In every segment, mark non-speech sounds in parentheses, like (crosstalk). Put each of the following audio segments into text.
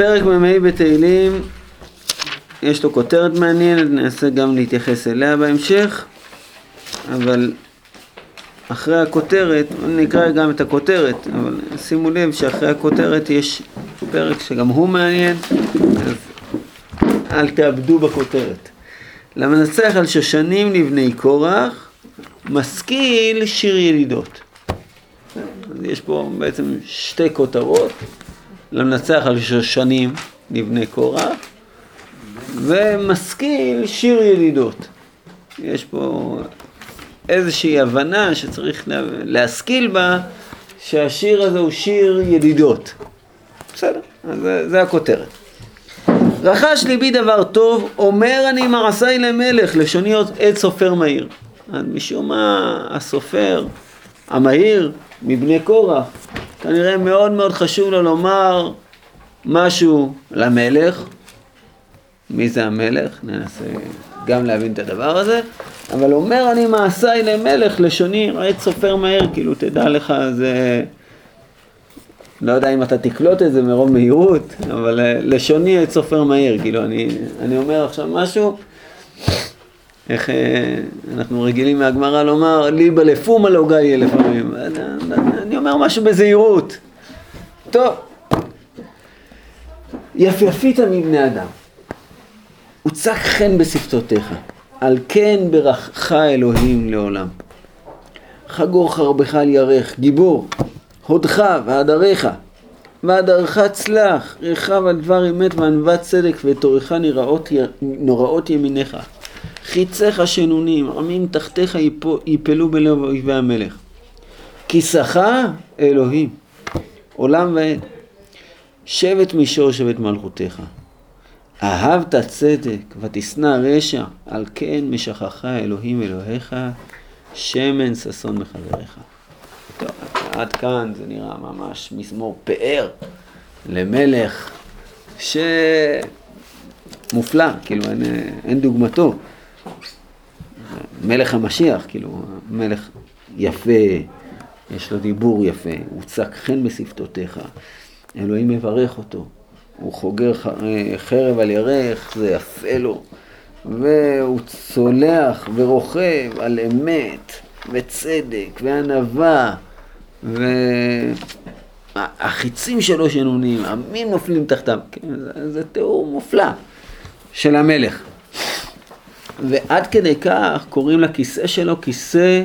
פרק מ"ה בתהילים, יש לו כותרת מעניינת, ננסה גם להתייחס אליה בהמשך, אבל אחרי הכותרת, נקרא גם את הכותרת, אבל שימו לב שאחרי הכותרת יש פרק שגם הוא מעניין, אז אל תאבדו בכותרת. למנצח על שושנים לבני קורח, משכיל שיר ילידות. אז יש פה בעצם שתי כותרות, למנצח על שושנים לבני קורח, ומשכיל שיר ילידות. יש פה איזושהי הבנה שצריך להשכיל בה שהשיר הזה הוא שיר ידידות. בסדר, אז זה, זה הכותרת. רכש ליבי דבר טוב, אומר אני מעשיי למלך, לשוני עת סופר מהיר. אז משום מה הסופר המהיר מבני קורח, כנראה מאוד מאוד חשוב לו לומר משהו למלך. מי זה המלך? ננסה גם להבין את הדבר הזה. אבל אומר אני מעשיי למלך, לשוני עת סופר מהר, כאילו תדע לך, זה... לא יודע אם אתה תקלוט את זה מרוב מהירות, אבל אה, לשוני עת סופר מהר, כאילו אני, אני אומר עכשיו משהו, איך אה, אנחנו רגילים מהגמרא לומר, ליבה לפומה לא גאיה לפעמים, אני, אומר משהו בזהירות. טוב, יפייפית מבני אדם, הוצק חן בשפתותיך. על כן ברכך אלוהים לעולם. חגור חרבך על ירך, גיבור, הודך והדריך, והדרך צלח, רחב על דבר אמת וענוות צדק ותורך נוראות ימיניך. חיציך שנונים, עמים תחתיך יפלו בלב אויבי המלך. כיסך אלוהים, עולם ועד. שבט מישור שבט מלכותיך. אהבת צדק ותשנא רשע, על כן משכחה אלוהים אלוהיך, שמן ששון מחבריך. טוב, עד כאן זה נראה ממש מזמור פאר למלך שמופלא, כאילו אין, אין דוגמתו. מלך המשיח, כאילו, מלך יפה, יש לו דיבור יפה, הוא צק חן בשפתותיך, אלוהים מברך אותו. הוא חוגר אה, חרב על ירך, זה יפה לו, והוא צולח ורוכב על אמת וצדק וענווה, והחיצים שלו שנונים, עמים נופלים תחתיו, כן, זה, זה תיאור מופלא של המלך. ועד כדי כך קוראים לכיסא שלו כיסא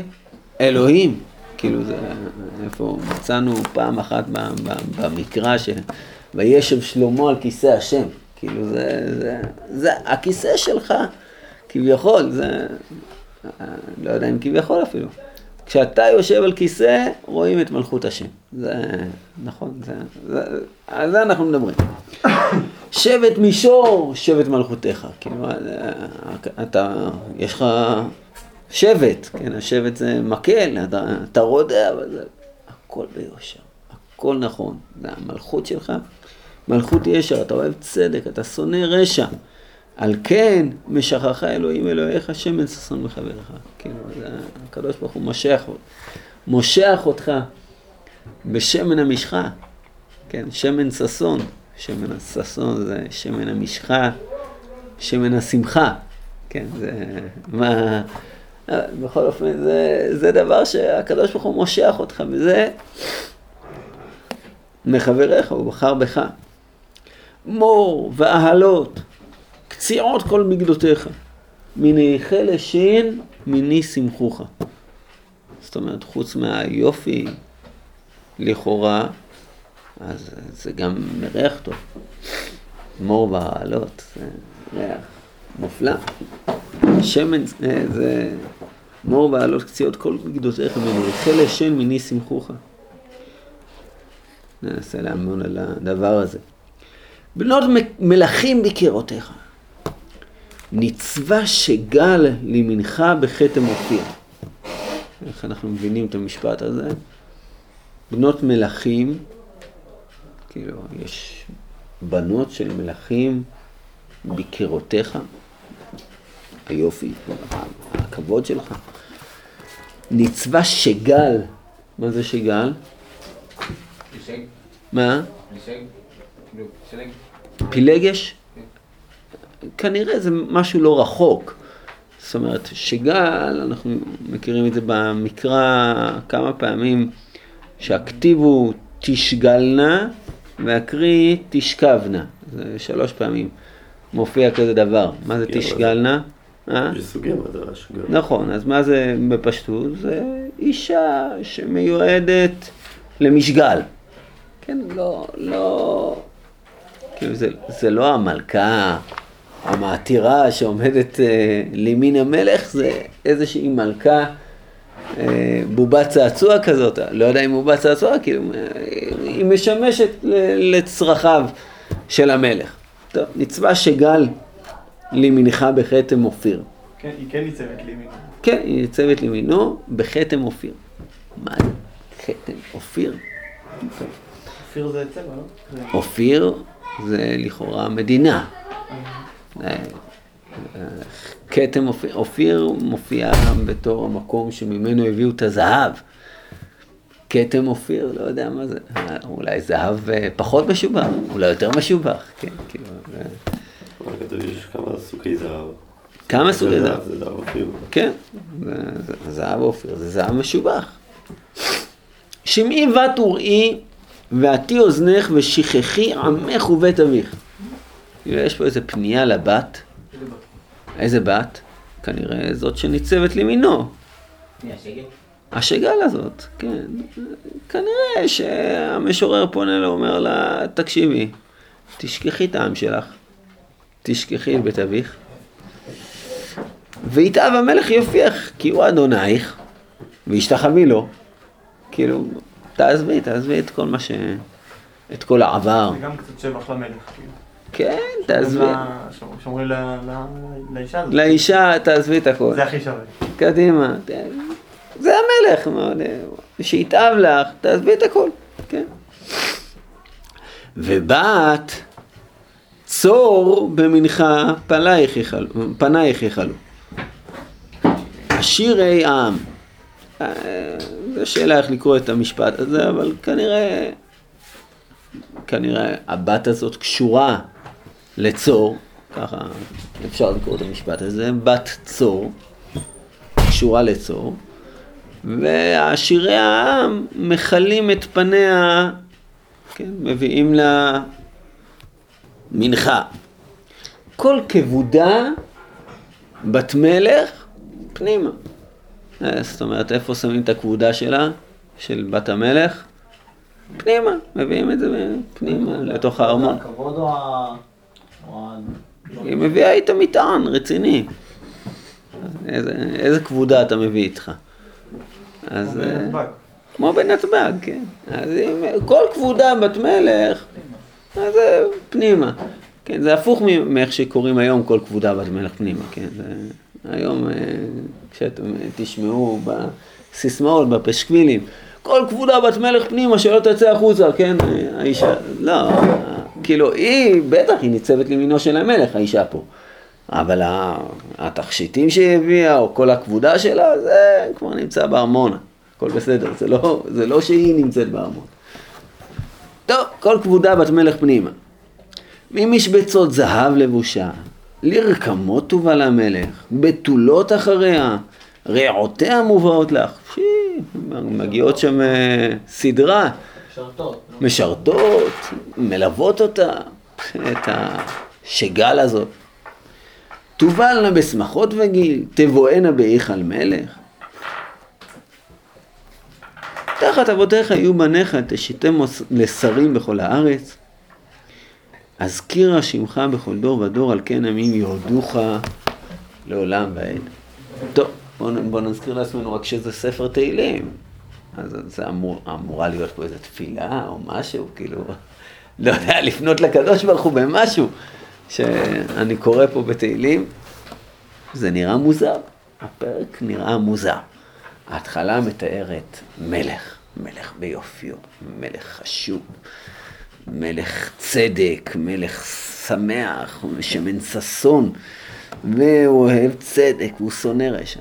אלוהים. כאילו זה, איפה מצאנו פעם אחת במקרא. וישב שלמה על כיסא השם. כאילו זה, זה, זה הכיסא שלך, כביכול, זה, לא יודע אם כביכול אפילו. כשאתה יושב על כיסא, רואים את מלכות השם. זה נכון, זה, זה, על זה אנחנו מדברים. שבט מישור, שבט מלכותיך. כאילו, אתה, יש לך שבט, כן, השבט זה מקל, אתה, אתה רודע, אבל זה הכל ביושר, הכל נכון, זה המלכות שלך. מלכות ישר, אתה אוהב צדק, אתה שונא רשע. על כן משכחה אלוהים אלוהיך שמן ששון מחברך. כאילו, הקדוש ברוך הוא מושך, מושך אותך בשמן המשחה. כן, שמן ששון. שמן הששון זה שמן המשחה, שמן השמחה. כן, זה מה... בכל אופן, זה, זה דבר שהקדוש ברוך הוא מושך אותך, וזה מחבריך, הוא בחר בך. מור ואהלות, קציעות כל מגדותיך. מנעיכי לשין, מני שמחוך. זאת אומרת, חוץ מהיופי, לכאורה, אז זה גם מריח טוב. מור ואהלות, זה ריח מופלא. שמן אה, זה מור ואהלות קציעות כל מגדותיך, מנעיכי לשין, מני שמחוך. ננסה לעמון על הדבר הזה. בנות מלכים בקירותיך. נצבע שגל לימינך בחטא מופיע. איך אנחנו מבינים את המשפט הזה? בנות מלכים, כאילו, יש בנות של מלכים בקירותיך, היופי, הכבוד שלך. נצבע שגל, מה זה שגל? מה? פילגש, כנראה זה משהו לא רחוק. זאת אומרת, שגל, אנחנו מכירים את זה במקרא כמה פעמים, שהכתיב הוא תשגלנה והקריא תשכבנה. זה שלוש פעמים מופיע כזה דבר. מה זה תשגלנה? אה? יש סוגי מדרש. נכון, אז מה זה בפשטות? זה אישה שמיועדת למשגל. כן, לא, לא, כאילו זה, זה לא המלכה המעתירה שעומדת אה, לימין המלך, זה איזושהי מלכה אה, בובת צעצוע כזאת, לא יודע אם בובת צעצוע, כאילו, אה, היא משמשת לצרכיו של המלך. טוב, נצבע שגל לימינך בכתם אופיר. כן, היא כן ניצבת לימינו. כן, היא ניצבת לימינו בכתם אופיר. מה זה? כתם אופיר? אופיר זה צבע, לא? אופיר זה לכאורה מדינה. כתם אופיר מופיע בתור המקום שממנו הביאו את הזהב. כתם אופיר, לא יודע מה זה, אולי זהב אה, פחות משובח, אולי יותר משובח, כן, כאילו. כתוב יש כמה סוגי זהב. כמה סוגי זהב? זה זהב אופיר. כן, זהב אופיר, זה זהב משובח. שמעי בת וראי ועטי אוזנך ושכחי עמך ובית אביך. יש פה איזה פנייה לבת. איזה בת? כנראה זאת שניצבת לימינו. השגל הזאת, כן. כנראה שהמשורר פונה לו, אומר לה, תקשיבי, תשכחי את העם שלך, תשכחי את בית אביך, ויתאב המלך יופיח, כי הוא אדונייך, וישתחווי לו. כאילו, תעזבי, תעזבי את כל מה ש... את כל העבר. זה גם קצת שבח למלך, כאילו. כן, תעזבי. שאומרים לאישה הזאת. לאישה, תעזבי את הכל. זה הכי שווה. קדימה. זה המלך, שיתאב לך, תעזבי את הכל, כן. ובת צור במנחה פנייך יחלו. עשירי עם. אה, זו שאלה איך לקרוא את המשפט הזה, אבל כנראה, כנראה הבת הזאת קשורה לצור, ככה אפשר לקרוא את המשפט הזה, בת צור, קשורה לצור, ועשירי העם מכלים את פניה, כן, מביאים לה מנחה. כל כבודה בת מלך פנימה. אה, זאת אומרת, איפה שמים את הכבודה שלה, של בת המלך? פנימה, מביאים את זה פנימה, לתוך הארמון. הכבוד או ה... היא מביאה איתה מטען רציני. איזה, איזה כבודה אתה מביא איתך? אז... אה, כמו בנתב"ג, כן. אז אם כל כבודה בת מלך, אז זה פנימה. כן, זה הפוך מאיך שקוראים היום כל כבודה בת מלך פנימה, כן. זה, היום, אה, כשאתם תשמעו בסיסמאות, בפשקווילים, כל כבודה בת מלך פנימה, שלא תצא החוצה, כן, האישה, לא, כאילו, היא, בטח, היא ניצבת לימינו של המלך, האישה פה. אבל התכשיטים שהיא הביאה, או כל הכבודה שלה, זה כבר נמצא בארמון. הכל בסדר, זה לא, זה לא שהיא נמצאת בארמון. טוב, כל כבודה בת מלך פנימה. ממשבצות זהב לבושה, לרקמות טובה למלך, בתולות אחריה, רעותיה מובאות לך. שי, מגיעות שם אה, סדרה. משרתות. משרתות, מלוות אותה, את השגל הזאת. תובלנה בשמחות וגיל, תבואנה בהיכל מלך. תחת אבותיך יהיו בניך, תשיתם לשרים בכל הארץ. אזכירה שמך בכל דור ודור, על כן עמים יהודוך לעולם ועד. טוב, בואו בוא נזכיר לעצמנו רק שזה ספר תהילים. אז זה אמור, אמורה להיות פה איזו תפילה או משהו, כאילו, לא יודע, לפנות לקדוש ברוך הוא במשהו שאני קורא פה בתהילים. זה נראה מוזר, הפרק נראה מוזר. ההתחלה מתארת מלך, מלך ביופיו, מלך חשוב, מלך צדק, מלך שמח, שמן ששון, והוא אוהב צדק, והוא שונא רשע.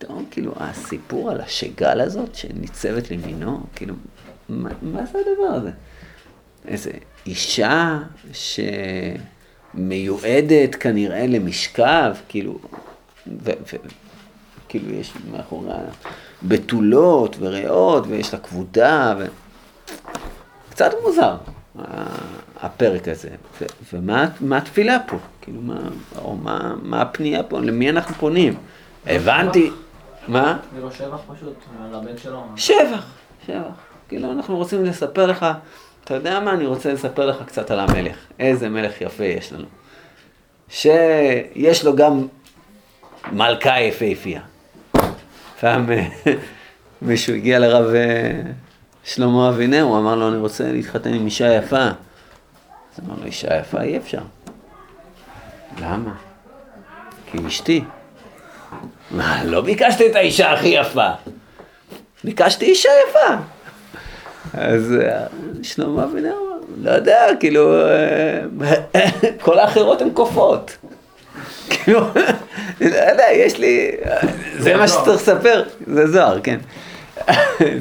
פתאום, כאילו, הסיפור על השגל הזאת שניצבת לימינו, כאילו, מה, מה זה הדבר הזה? איזה, אישה שמיועדת כנראה למשכב, כאילו, וכאילו יש מאחוריה בתולות וריאות, ויש לה כבודה, ו... קצת מוזר הפרק הזה. ו- ומה התפילה פה? כאילו, מה, או מה, מה הפנייה פה? למי אנחנו פונים? הבנתי. מה? זה לא שבח פשוט, לבן שלו. שבח, שבח. כאילו, אנחנו רוצים לספר לך, אתה יודע מה? אני רוצה לספר לך קצת על המלך. איזה מלך יפה יש לנו. שיש לו גם מלכה יפהפייה. פעם (laughs) מישהו הגיע לרב אה, שלמה אבינר, הוא אמר לו, אני רוצה להתחתן עם אישה יפה. אז אמר לו, אישה יפה אי אפשר. למה? כי אשתי. מה, לא ביקשתי את האישה הכי יפה. ביקשתי אישה יפה. אז אה, שלמה אבינר, לא יודע, כאילו, אה, כל האחרות הן קופות. כאילו, לא יודע, יש לי, זה מה שצריך לספר, זה זוהר, כן.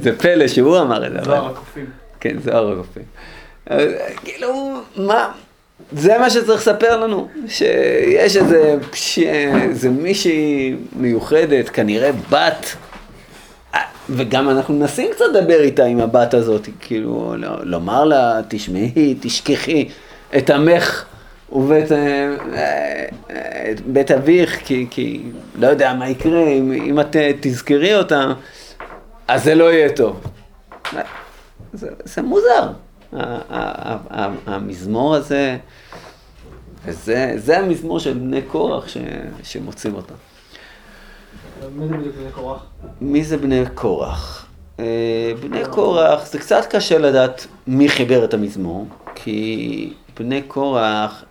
זה פלא שהוא אמר את זה. זוהר הקופים. כן, זוהר הקופים. כאילו, מה, זה מה שצריך לספר לנו, שיש איזה, איזה מישהי מיוחדת, כנראה בת, וגם אנחנו מנסים קצת לדבר איתה עם הבת הזאת, כאילו, לומר לה, תשמעי, תשכחי את עמך. ובית אה, אה, בית אביך, כי, כי לא יודע מה יקרה, אם, אם את אה, תזכרי אותה, אז זה לא יהיה טוב. זה, זה מוזר, המזמור הזה, וזה המזמור של בני קורח שמוצאים אותם. מי זה בני קורח? מי זה בני קורח? בני קורח, זה קצת קשה לדעת מי חיבר את המזמור, כי בני קורח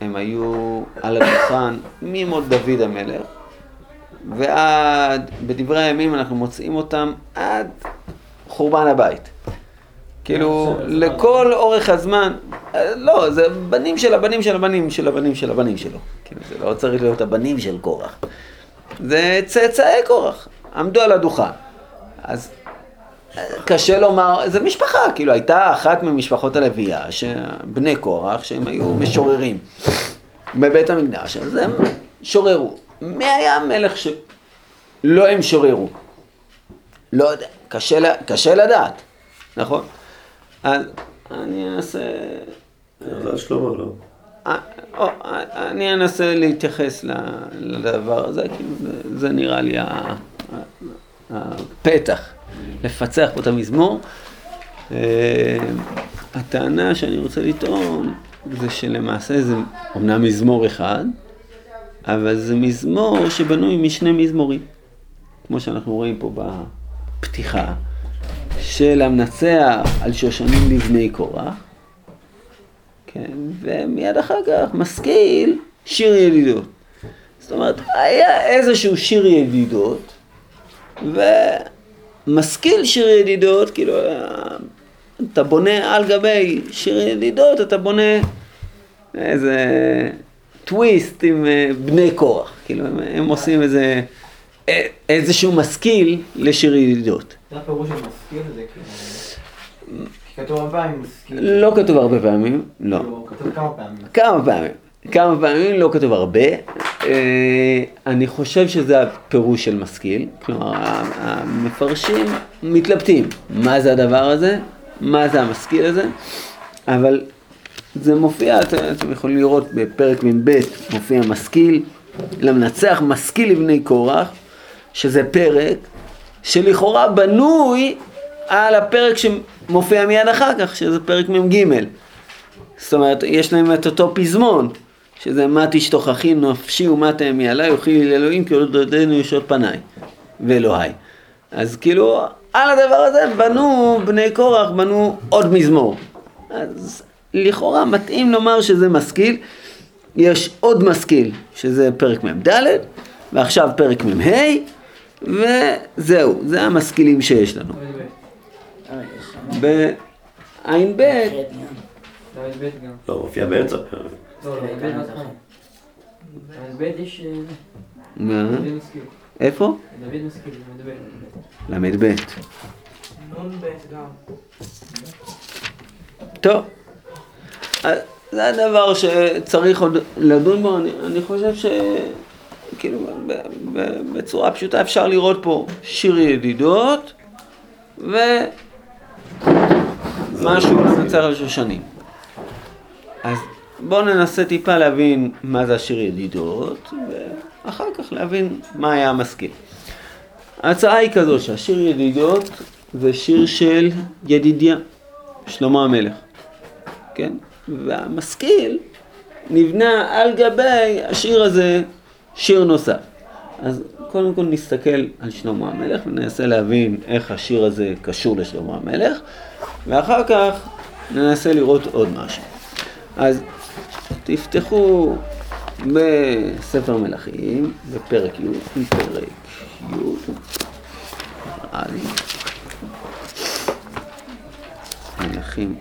הם היו על הדוכן ממות דוד המלך, ועד, בדברי הימים אנחנו מוצאים אותם עד חורבן הבית. כאילו, לכל אורך הזמן, לא, זה בנים של הבנים של הבנים של הבנים של הבנים שלו. כאילו, זה לא צריך להיות הבנים של קורח. זה צאצאי קורח, עמדו על הדוכן. אז קשה לומר, זה משפחה, כאילו הייתה אחת ממשפחות הלוויה, בני קורח, שהם היו משוררים בבית המקדש, אז הם שוררו. מי היה המלך שלא הם שוררו? לא יודע, קשה, קשה לדעת, נכון? אז אני אנסה... זה שלמה, לא? אה, אני אנסה להתייחס לדבר הזה, כאילו זה נראה לי הפתח. לפצח פה את המזמור. אה, הטענה שאני רוצה לטעון זה שלמעשה זה אומנם מזמור אחד, אבל זה מזמור שבנוי משני מזמורים, כמו שאנחנו רואים פה בפתיחה, של המנצח על שושנים לבני קורח, כן, ומיד אחר כך משכיל שיר ידידות. זאת אומרת, היה איזשהו שיר ידידות, ו... משכיל שיר ידידות, כאילו, אתה בונה על גבי שיר ידידות, אתה בונה איזה טוויסט עם אה, בני כוח, כאילו, הם, הם עושים איזה, אה, איזשהו משכיל לשיר ידידות. כתוב הרבה פעמים משכיל. לא כתוב הרבה פעמים, לא. כאילו, כתוב כמה פעמים. כמה פעמים. כמה פעמים, לא כתוב הרבה. אה, אני חושב שזה הפירוש של משכיל, כלומר המפרשים מתלבטים מה זה הדבר הזה, מה זה המשכיל הזה, אבל זה מופיע, אתם יכולים לראות בפרק מ"ב, מופיע משכיל, למנצח משכיל לבני קורח, שזה פרק שלכאורה בנוי על הפרק שמופיע מיד אחר כך, שזה פרק מ"ג. זאת אומרת, יש להם את אותו פזמון, שזה מה תשתוכחי נפשי ומה תאמי עליי, אוכלי לאלוהים כי עוד עודנו ישות פניי ואלוהי. אז כאילו, על הדבר הזה בנו בני קורח, בנו עוד מזמור. אז לכאורה מתאים לומר שזה משכיל. יש עוד משכיל, שזה פרק מ"ד, ועכשיו פרק מ"ה, וזהו, זה המשכילים שיש לנו. בע"ב... לא, מופיע באמצע. מה? איפה? ל"ב. טוב, זה הדבר שצריך עוד לדון בו, אני, אני חושב ש... כאילו, בצורה פשוטה אפשר לראות פה שיר ידידות ומשהו לנצח על שושנים. אז בואו ננסה טיפה להבין מה זה השיר ידידות, ואחר כך להבין מה היה המשכיל. ההצעה היא כזו שהשיר ידידות זה שיר של ידידיה, שלמה המלך, כן? והמשכיל נבנה על גבי השיר הזה שיר נוסף. אז קודם כל נסתכל על שלמה המלך וננסה להבין איך השיר הזה קשור לשלמה המלך, ואחר כך ננסה לראות עוד משהו. אז תפתחו בספר מלכים, בפרק י', פרק י'. מלכים,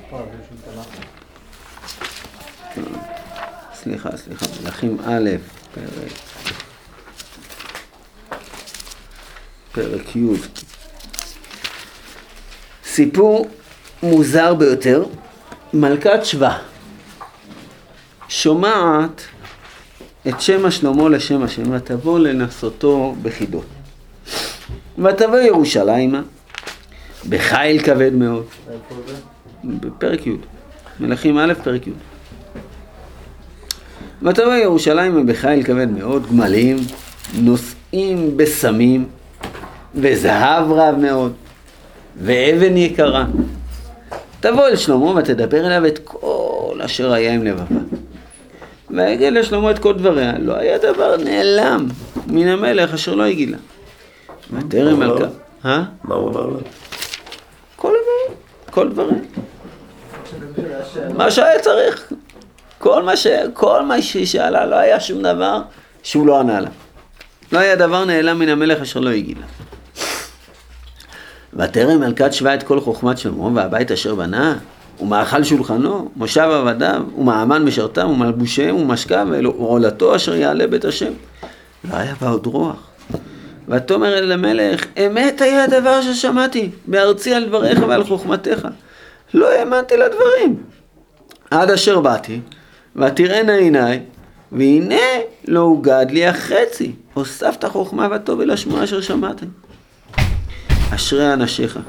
סליחה, סליחה, מלכים א', פרק, פרק י'. סיפור מוזר ביותר, מלכת שבא שומעת את שם השלמה לשם השם ותבוא לנסותו בחידו. ותבוא ירושלימה בחיל כבד מאוד? בפרק י', מלכים א', פרק י'. ותבוא ירושלים בחיל כבד מאוד, גמלים, נושאים בסמים, וזהב רב מאוד, ואבן יקרה. תבוא אל שלמה ותדבר אליו את כל אשר היה עם לבבה. ויגל לשלמה את כל דבריה, לא היה דבר נעלם מן המלך אשר לא הגילה. ותרם על כך? מה הוא אמר לה? כל הדברים, כל דברים. מה שהיה צריך. כל מה, ש... כל מה שהיא שאלה, לא היה שום דבר שהוא לא ענה לה. לא היה דבר נעלם מן המלך אשר לא הגיע לה. ותרם מלכת שבא את כל חוכמת שלמה והבית אשר בנה, ומאכל שולחנו, מושב עבדיו, ומאמן משרתם, ומלבושיהם, ומשכב, ועולתו אשר יעלה בית השם. לא היה בה עוד רוח. ותאמר אל המלך, אמת היה הדבר ששמעתי, בארצי על דבריך ועל חוכמתך. לא האמנתי לדברים. עד אשר באתי, ותראינה עיניי, והנה לא הוגד לי החצי. הוספת חוכמה וטוב אל השמועה אשר שמעתם. אשרי אנשיך.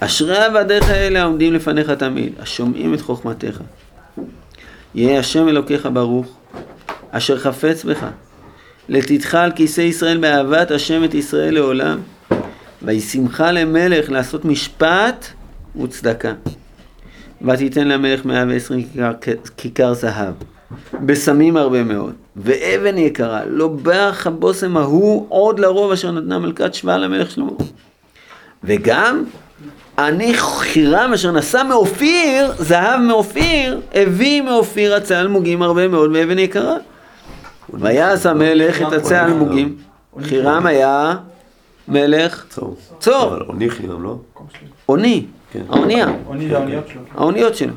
אשרי עבדיך אלה העומדים לפניך תמיד, השומעים את חוכמתך. יהא השם אלוקיך ברוך, אשר חפץ בך, לתתך על כיסא ישראל באהבת השם את ישראל לעולם, וישמך למלך לעשות משפט וצדקה. ותיתן למלך מאה ועשרים כיכר, כיכר זהב, בסמים הרבה מאוד, ואבן יקרה, לא ברך הבושם ההוא עוד לרוב אשר נתנה מלכת שבא למלך שלמה. וגם אני חירם אשר נשא מאופיר, זהב מאופיר, הביא מאופיר עצי אלמוגים הרבה מאוד מאבן יקרה. ויעש המלך את עצי האלמוגים. חירם היה מלך צור. צור, אבל עוני חינם, לא? אוני, כן. האונייה, עוני זה האוניות שלו. האוניות שלו.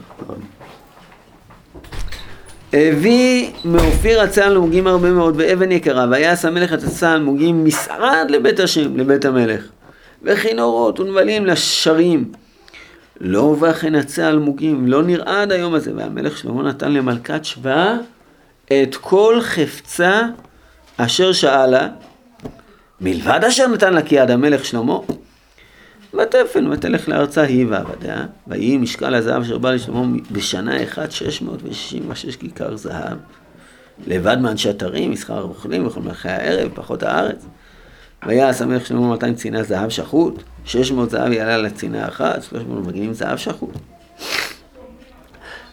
הביא מאופיר עצי אלמוגים הרבה מאוד ואבן יקרה, ויעש המלך את עצי האלמוגים מסעד לבית השם, לבית המלך. וכינורות ונבלים לשרים. לא כן עצי אלמוגים, לא נראה עד היום הזה. והמלך שלמה נתן למלכת שבא את כל חפצה אשר שאלה, מלבד אשר נתן לה כי יד המלך שלמה. ותפן ותלך לארצה היא ועבדיה, ויהי משקל הזהב אשר בא לשלמה בשנה אחת שש מאות ושישים ושש כיכר זהב. לבד מאנשי אתרים, מסחר הרוכלים וכל מלכי הערב, פחות הארץ. ויעש המלך שלמה 200 צינה זהב שחוט, 600 זהב יעלה לצינה אחת, 300 מגנים זהב שחוט.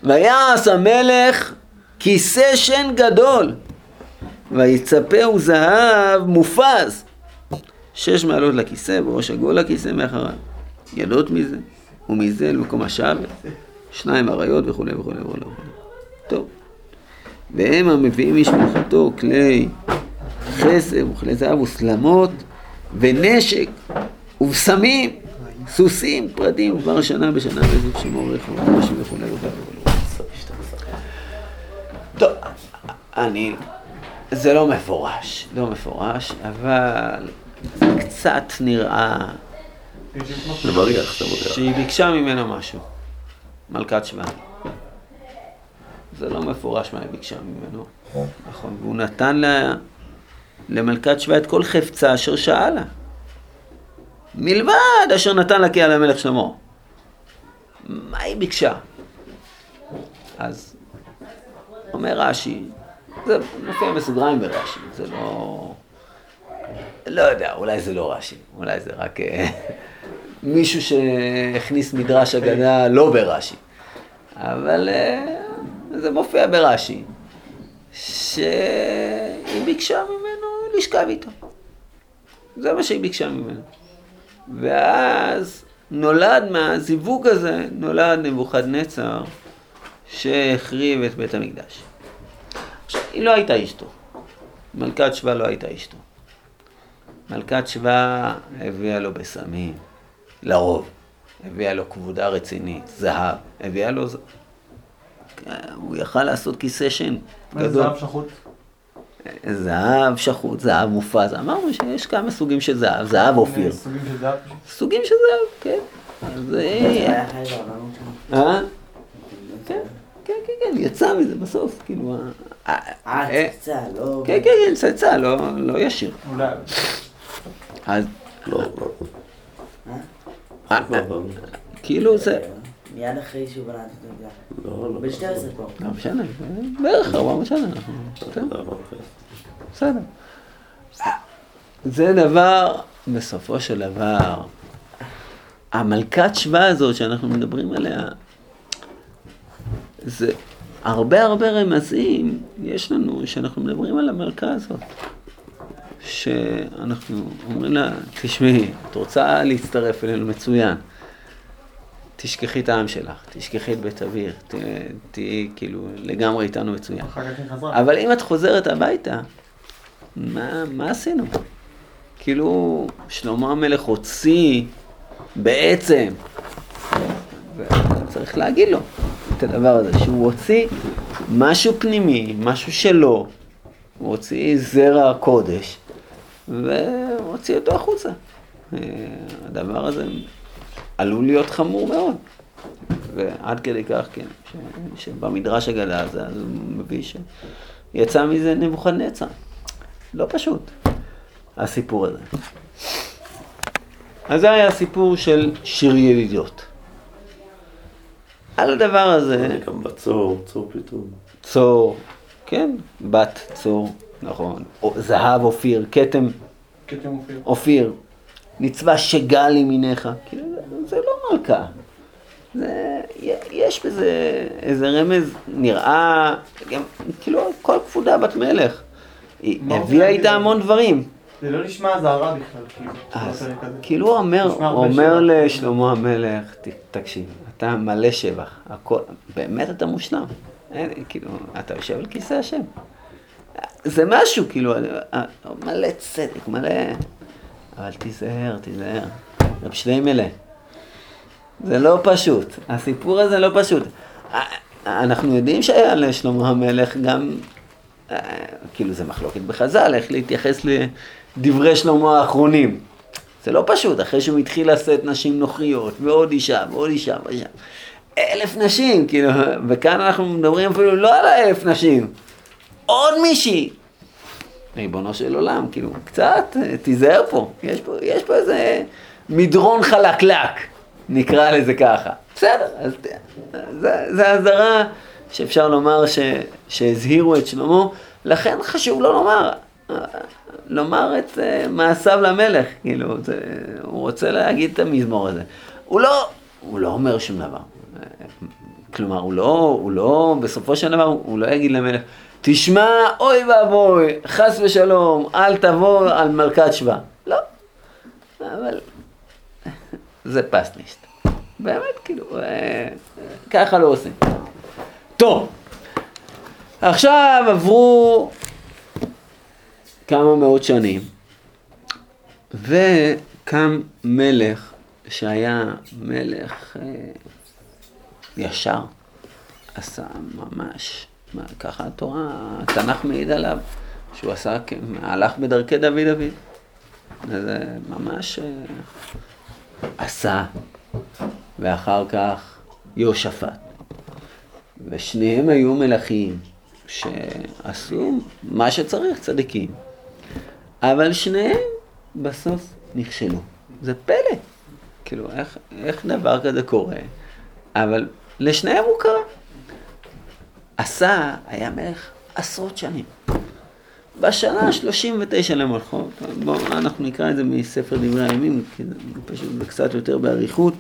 ויעש המלך כיסא שן גדול, ויצפהו זהב מופז, שש מעלות לכיסא, בראש עגול לכיסא מאחריו. ידות מזה, ומזה למקום השבת, שניים אריות וכולי וכולי וכולי. טוב. והם המביאים משפחתו כלי חסד וכלי זהב וסלמות ונשק ובשמים, סוסים, פרדים, דבר שנה בשנה וזוג שמור רכב וכולי וכולי. טוב, אני, זה לא מפורש, לא מפורש, אבל קצת נראה. שהיא ביקשה ממנו משהו, מלכת שבא. זה לא מפורש מה היא ביקשה ממנו. נכון, והוא נתן לה, למלכת שבא את כל חפצה אשר שאלה. מלבד אשר נתן לה כי על המלך שלמה. מה היא ביקשה? אז אומר רש"י, זה מופיע בסוגריים ברש"י, זה לא... לא יודע, אולי זה לא רש"י, אולי זה רק אה, (laughs) מישהו שהכניס מדרש אגדה לא ברש"י. אבל אה, זה מופיע ברש"י, שהיא ביקשה לשכב איתו. זה מה שהיא ביקשה ממנו. ואז נולד מהזיווג הזה, נולד נבוכדנצר שהחריב את בית המקדש. עכשיו, היא לא הייתה אשתו. מלכת שבא לא הייתה אשתו. מלכת שבא הביאה לו בשמים, לרוב. הביאה לו כבודה רצינית, זהב, הביאה לו... הוא יכל לעשות כיסא שן גדול. זהב שחוט? זהב שחוט, זהב מופז. אמרנו שיש כמה סוגים של זהב, זהב אופיר. סוגים של זהב. סוגים של זהב, כן. אז... אה, בעולם שלנו. אה? כן, כן, כן, כן, יצא מזה בסוף, כאילו... אה, אה, אה, צצה, לא... כן, כן, כן, צאצא, לא לא ישיר. אולי. אז לא. אה, אה, לא. כאילו זה... מיד אחרי שהוא בנה את הדרגה. לא, לא. בן 12 פה. לא משנה, בערך 400 שנה. אנחנו-. בסדר. זה דבר, בסופו של דבר, המלכת שבא הזאת שאנחנו מדברים עליה, זה הרבה הרבה רמזים יש לנו שאנחנו מדברים על המלכה הזאת. שאנחנו אומרים לה, תשמעי, את רוצה להצטרף אלינו מצוין. תשכחי את העם שלך, תשכחי את בית ת- תהיי כאילו לגמרי איתנו מצוין. אבל אם את חוזרת הביתה, מה, מה עשינו? כאילו, שלמה המלך הוציא בעצם, וצריך להגיד לו את הדבר הזה, שהוא הוציא משהו פנימי, משהו שלו, הוא הוציא זרע קודש, והוציא אותו החוצה. אה, הדבר הזה עלול להיות חמור מאוד. ועד כדי כך, כן, ש, שבמדרש הגדה הזה, אז הוא מביא שיצא מזה נבוכדנצר. לא פשוט, הסיפור הזה. אז זה היה הסיפור של שיר ילידות. על הדבר הזה, אני גם בצור, צור פתאום. צור, כן, בת צור, נכון, זהב אופיר, כתם כתם אופיר. אופיר, נצבע שגל ימיניך, כאילו זה- לא מלכה. זה, יש בזה איזה רמז, נראה, גם, כאילו כל כבודה בת מלך. היא הביאה רוצה איתה? המון דברים. זה לא נשמע אזהרה בכלל, כאילו. אז. כאילו הוא אומר, אומר. לשלמה המלך, "ת- תקשיב, אתה מלא שבח, הכל, באמת אתה מושלם. אין, כאילו, אתה יושב על כיסא השם. זה משהו, כאילו, מלא צדק, מלא... אבל תיזהר, תיזהר. רב שליימלה, זה לא פשוט. הסיפור הזה לא פשוט. אה, אנחנו יודעים שהיה לשלמה המלך גם, אה, כאילו זה מחלוקת בחז"ל, איך להתייחס לדברי שלמה האחרונים. זה לא פשוט, אחרי שהוא התחיל לשאת נשים נוכריות, ועוד אישה, ועוד אישה, ועוד אישה. אלף נשים, כאילו, וכאן אנחנו מדברים אפילו לא על האלף נשים, עוד מישהי. ריבונו של עולם, כאילו, קצת, אה, תיזהר פה. יש פה, יש פה איזה מדרון חלקלק, נקרא לזה ככה. בסדר, אז זה אזהרה שאפשר לומר ש, שהזהירו את שלמה, לכן חשוב לו לומר, לומר את אה, מעשיו למלך, כאילו, זה, הוא רוצה להגיד את המזמור הזה. הוא לא, הוא לא אומר שום דבר. כלומר, הוא לא, הוא לא, בסופו של דבר, הוא לא יגיד למלך, תשמע, אוי ואבוי, חס ושלום, אל תבוא על מלכת שבא. לא. אבל זה פסנישט. באמת, כאילו, אה, ככה לא עושים. טוב, עכשיו עברו כמה מאות שנים, וקם מלך שהיה מלך אה, ישר, עשה ממש, ככה התורה, התנ"ך מעיד עליו, שהוא עשה, הלך בדרכי דוד דוד. זה ממש אה, עשה, ואחר כך יהושפט. ושניהם היו מלכים שעשו מה שצריך, צדיקים. אבל שניהם בסוף נכשלו. זה פלא. כאילו, איך, איך דבר כזה קורה? אבל לשניהם הוא קרה. עשה היה מלך עשרות שנים. בשנה ה-39 למלכות, בואו אנחנו נקרא את זה מספר דברי הימים, פשוט קצת יותר באריכות,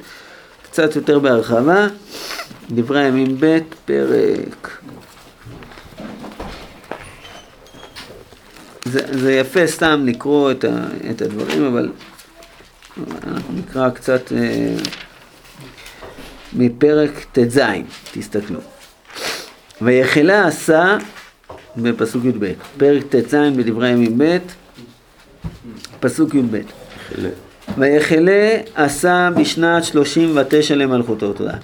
קצת יותר בהרחבה. דברי הימים ב', פרק. זה, זה יפה סתם לקרוא את, ה, את הדברים, אבל אנחנו נקרא קצת אה, מפרק ט"ז, תסתכלו. ויחלה עשה בפסוק י"ב, פרק ט"ז בדברי הימים ב', פסוק י"ב. ויחלה עשה בשנת שלושים ותשע למלכותו, תודה.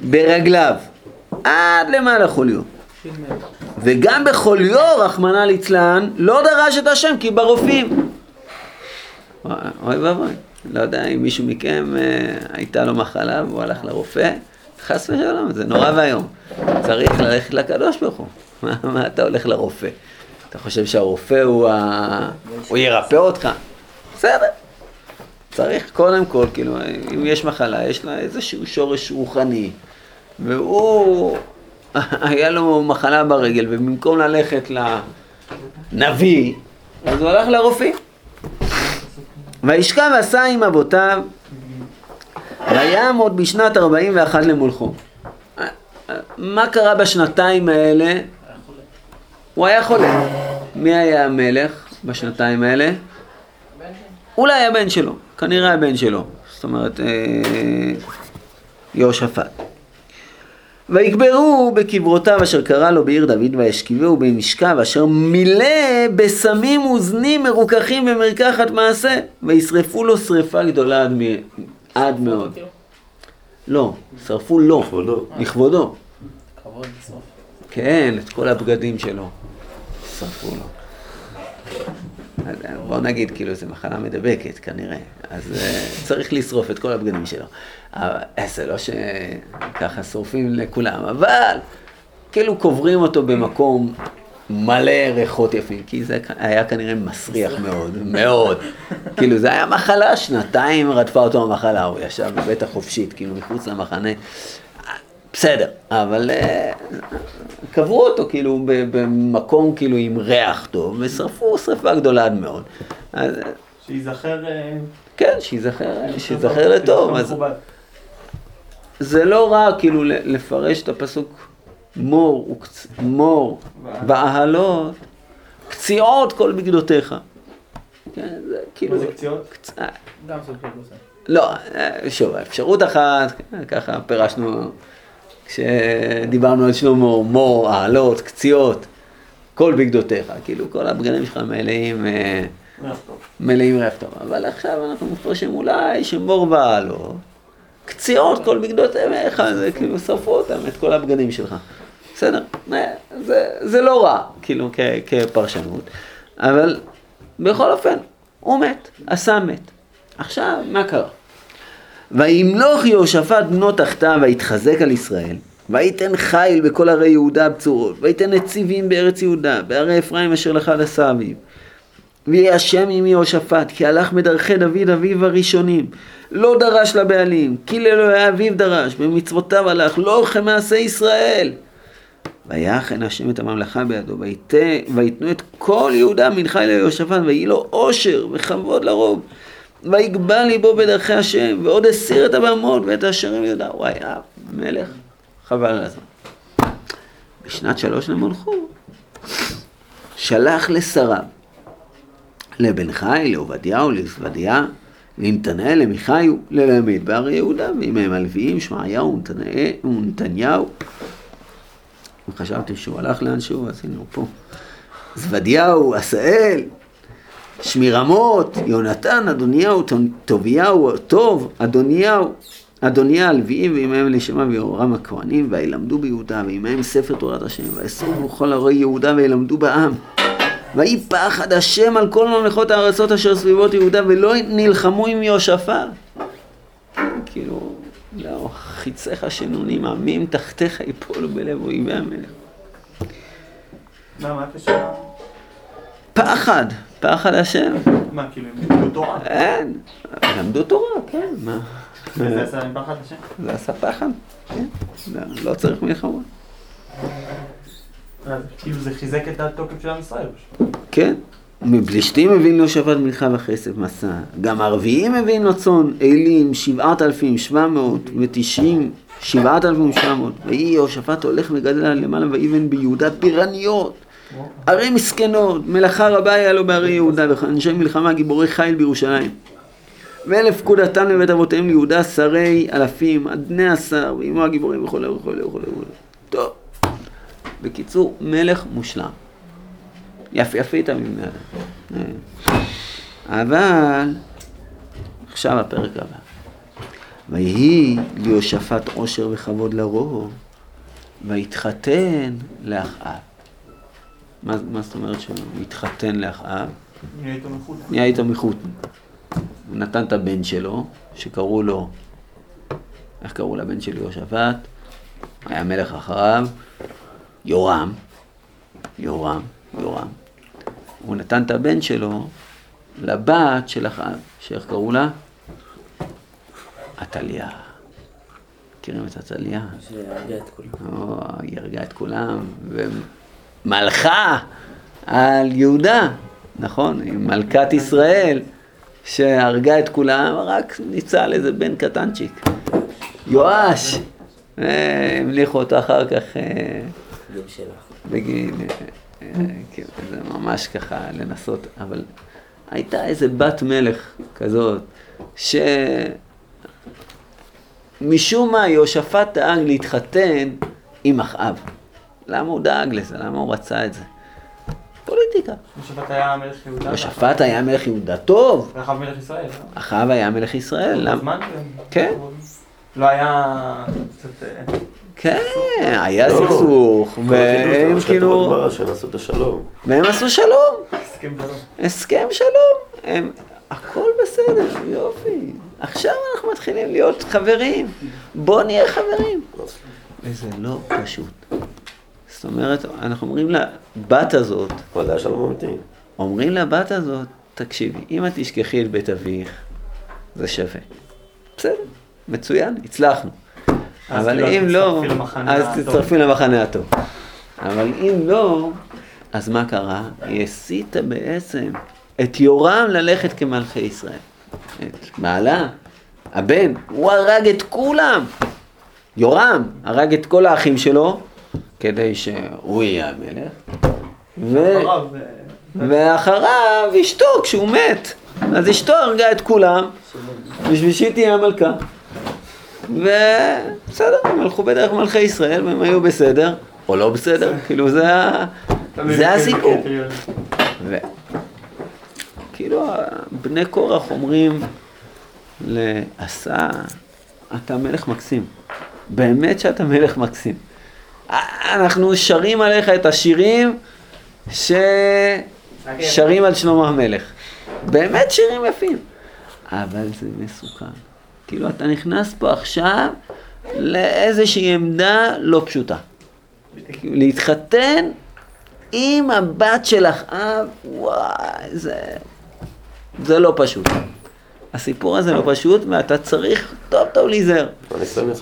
ברגליו, עד למעלה חוליו. וגם בחוליו, רחמנא ליצלן, לא דרש את השם כי ברופאים. אוי ואבוי, לא יודע אם מישהו מכם אה, הייתה לו מחלה והוא הלך לרופא, חס ושלום, זה נורא ואיום. צריך ללכת לקדוש ברוך הוא. (laughs) מה, מה אתה הולך לרופא? אתה חושב שהרופא הוא ה... הוא ירפא אותך? בסדר. צריך קודם כל, כאילו, אם יש מחלה, יש לה איזשהו שורש רוחני, והוא, (laughs) היה לו מחלה ברגל, ובמקום ללכת לנביא, אז הוא הלך לרופאים. וישכב עשה עם אבותיו, ויעמוד בשנת 41 למולכו. מה קרה בשנתיים האלה? הוא היה חולה. מי היה המלך בשנתיים האלה? אולי הבן שלו, כנראה הבן שלו, זאת אומרת אה, יהושפט. ויקברו בקברותיו אשר קרא לו בעיר דוד וישכיבהו במשכב אשר מילא בסמים וזנים מרוככים במרקחת מעשה וישרפו לו שרפה גדולה עד, מ... עד מאוד. לא, שרפו לו, לכבודו. לכבודו. כן, את כל הבגדים שלו. שרפו לו. בוא נגיד, כאילו, זו מחלה מדבקת כנראה, אז אה, צריך לשרוף את כל הבגדים שלו. אבל אה, זה לא שככה שורפים לכולם, אבל כאילו קוברים אותו במקום מלא ריחות יפים, כי זה היה כנראה מסריח מאוד, מאוד. כאילו, זה היה מחלה, שנתיים רדפה אותו המחלה, הוא ישב בבית החופשית, כאילו, מחוץ למחנה. בסדר, אבל אה, קברו אותו כאילו במקום כאילו עם ריח טוב, ושרפו שרפה גדולה עד מאוד. אז, שייזכר... אה, כן, שייזכר, שייזכר לטוב. אז. זה לא רע כאילו לפרש את הפסוק מור, וקצ... מור ואהלות, קציעות כל בגדותיך. כן, זה כאילו... מה זה קציעות? קצ... אה, גם של גוסה. לא, אה, שוב, אפשרות אחת, ככה פירשנו כשדיברנו על שלמה, מור, העלות, קציעות, כל בגדותיך, כאילו כל הבגדים שלך מלאים, אה. מלאים ריח טוב. אבל עכשיו אנחנו מפרשים אולי שמור והעלות, קציעות כל בגדותיך, זה כאילו שרפו אותם, את כל הבגדים שלך. בסדר, אה, זה, זה לא רע, כאילו, כ, כפרשנות, אבל בכל אופן, הוא מת, עשה מת. עכשיו, מה קרה? וימלוך יהושפט בנו תחתיו ויתחזק על ישראל, ויתן חיל בכל ערי יהודה בצורות, ויתן נציבים בארץ יהודה, בערי אפרים אשר לך עשה אביו. ויהי השם עם יהושפט, כי הלך בדרכי דוד אביו הראשונים, לא דרש לבעלים, כי לאלוהי אביו דרש, במצוותיו הלך, לא כמעשה ישראל. ויחן השם את הממלכה בידו, ויתנו את כל יהודה מנחה אל יהושפט, ויהי לו עושר וכבוד לרוב. ויגבה ליבו בדרכי השם, ועוד הסיר את הבמות ואת השערים ליהודה. היה מלך, חבל על הזמן. בשנת שלוש למולכו, שלח לשריו, לבן חי, לעובדיהו, לזבדיה, לנתנאל, למיכאיו, ללמד בהרי יהודה, ועמהם הלוויים, שמעיהו ונתניהו. חשבתי שהוא הלך לאנשהו, אז הנה הוא פה. זבדיהו, עשאל, שמירמות, יונתן, אדוניהו, טוביהו, טוב, אדוניהו, אדוניה הלוויים, ועמהם לשמה ויהורם הכהנים, וילמדו ביהודה, ועמהם ספר תורת השם, ויסורו בכל ערי יהודה, וילמדו בעם. ויהי פחד השם על כל ממלכות הארצות אשר סביבות יהודה, ולא נלחמו עם יהושפט. כאילו, לא, חיציך שנונים, עמים תחתיך יפולו בלב אויבי המלך. מה, מה הקשר? פחד, פחד השם. מה, כאילו, הם לימדו תורה? אין, למדו תורה, כן, מה? וזה עשה פחד השם? זה עשה פחד, כן, לא- צריך מלחמה. כאילו זה חיזק את התוקף של עם ישראל. כן. מבלישתים הבין לו שבת מלכה וכסף מסע. גם ערביים הבין לו צאן, אלים, שבעת אלפים שבע מאות ותשעים, שבעת אלפים שבע מאות. ויהי יהושפט הולך וגדל על למעלה ויבן ביהודה פירניות. ערי מסכנות, מלאכה רבה היה לו בערי יהודה, ואנשי מלחמה גיבורי חיל בירושלים. ואלף פקודתם לבית אבותיהם ליהודה שרי אלפים, עד בני עשר, ועמו הגיבורים וכולי וכולי וכולי וכולי. טוב. בקיצור, מלך מושלם. יפייפית ממנה. אבל, עכשיו הפרק הבא. ויהי ליהושפט עושר וכבוד לרוב, ויתחתן לאחאב. מה, מה זאת אומרת שהוא התחתן לאחאב? נהיה איתו מחוץ. נהיה איתו מחותן. הוא נתן את הבן שלו, שקראו לו, איך קראו לבן של יהושפט? היה מלך אחריו, יורם. יורם, יורם. הוא נתן את הבן שלו לבת של אחאב, שאיך קראו לה? עתליה. מכירים את עתליה? שהרגה את כולם. או, היא הרגה את כולם, ומלכה על יהודה, נכון? היא מלכת ישראל, שהרגה את כולם, רק ניצל איזה בן קטנצ'יק. יואש! אה, המליכו אותו אחר כך אה. בגיל, אה, כאילו, זה ממש ככה לנסות, אבל הייתה איזה בת מלך כזאת, שמשום מה יהושפט דאג להתחתן עם אחאב. למה הוא דאג לזה? למה הוא רצה את זה? פוליטיקה. יהושפט היה מלך יהודה. יהושפט היה מלך יהודה טוב, ואחריו מלך ישראל. לא? אחאב היה מלך ישראל. כן. לא היה קצת... אה, כן, היה לא, סכסוך, והם כאילו. והם עשו שלום. הסכם שלום. הסכם שלום, הם, הכל בסדר, יופי. עכשיו אנחנו מתחילים להיות חברים. בוא נהיה חברים. וזה לא פשוט. זאת אומרת, אנחנו אומרים לבת הזאת, היה שלום אמיתי. אומרים לבת הזאת, תקשיבי, אם את תשכחי את בית אביך, זה שווה. בסדר, מצוין, הצלחנו. אבל כאילו אם לא, אז. תצטרפי למחנה הטוב. אבל אם לא, אז מה קרה? היא הסיתה בעצם את יורם ללכת כמלכי ישראל. את בעלה, הבן, הוא הרג את כולם. יורם הרג את כל האחים שלו, כדי שהוא יהיה המלך. ו... אה, ואחריו אשתו, כשהוא מת. אז אשתו הרגה את כולם, בשביל שהיא תהיה המלכה. ובסדר, הם הלכו בדרך מלכי ישראל והם היו בסדר, או לא בסדר, כאילו זה, זה הסיפור. ו... כאילו בני קורח אומרים לעשה, אתה מלך מקסים. באמת שאתה מלך מקסים. אנחנו שרים עליך את השירים ששרים על שלמה המלך. באמת שירים יפים. אבל זה מסוכן. כאילו אתה נכנס פה עכשיו לאיזושהי עמדה לא פשוטה. להתחתן עם הבת של אחאב, וואי, זה, זה לא פשוט. הסיפור הזה לא פשוט, ואתה צריך טוב טוב להיזהר.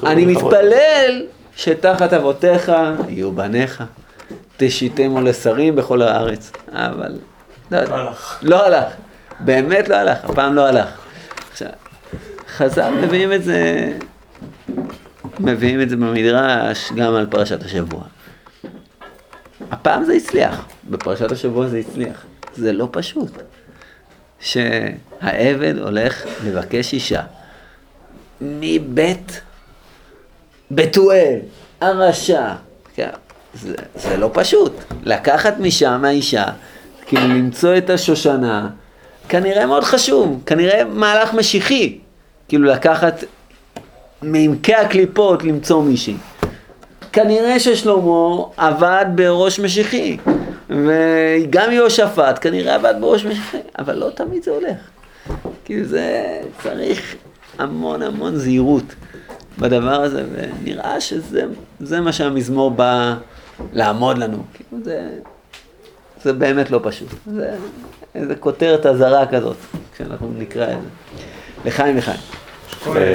אני. מתפלל שתחת אבותיך יהיו בניך, תשיתמו לשרים בכל הארץ. אבל לא, יודע. לא הלך. לא הלך, באמת לא הלך, הפעם לא הלך. עכשיו, חז"ל מביאים את זה, מביאים את זה במדרש גם על פרשת השבוע. הפעם זה הצליח, בפרשת השבוע זה הצליח. זה לא פשוט. שהעבד הולך לבקש אישה מבית בתואל, הרשע. כן, זה, זה לא פשוט. לקחת משם האישה, כאילו למצוא את השושנה, כנראה מאוד חשוב, כנראה מהלך משיחי. כאילו לקחת מעמקי הקליפות למצוא מישהי. כנראה ששלמה עבד בראש משיחי, וגם יהושפט כנראה עבד בראש משיחי, אבל לא תמיד זה הולך. כאילו זה צריך המון המון זהירות. בדבר הזה, ונראה שזה זה מה שהמזמור בא לעמוד לנו. כאילו זה, זה באמת לא פשוט. זה איזה כותרת אזהרה כזאת, כשאנחנו נקרא את זה. לחיים לחיים. אה,